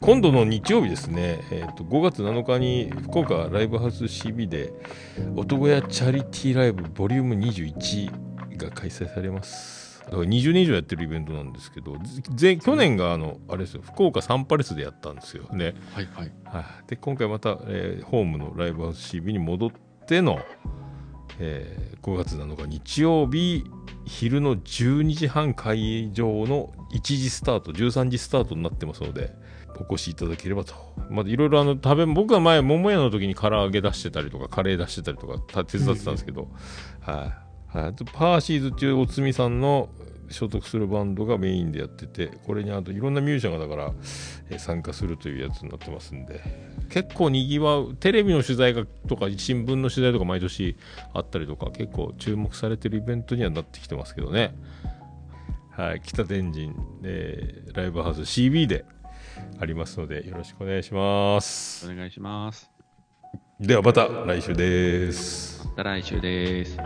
今度の日曜日ですね、えーと、5月7日に福岡ライブハウス CB で男屋チャリティーライブボリューム21が開催されます。だから20年以上やってるイベントなんですけど去年があのあれですよ。福岡サンパレスでやったんですよ。ね。はいはい、はで今回また、えー、ホームのライブハウス CB に戻っての、えー、5月7日日曜日昼の12時半会場の1時スタート13時スタートになってますのでお越しいただければと。まだいろいろあの食べ、僕は前、桃屋の時に唐揚げ出してたりとか、カレー出してたりとか、手伝ってたんですけど、はい、はい、パーシーズっていうおつみさんの所属するバンドがメインでやってて、これにあといろんなミュージシャンがだから、え参加するというやつになってますんで、結構にぎわう、テレビの取材がとか、新聞の取材とか毎年あったりとか、結構注目されてるイベントにはなってきてますけどね。はい、北天神、えー、ライブハウス CB でありますのでよろしくお願いします。お願いします。ではまた来週です。また来週です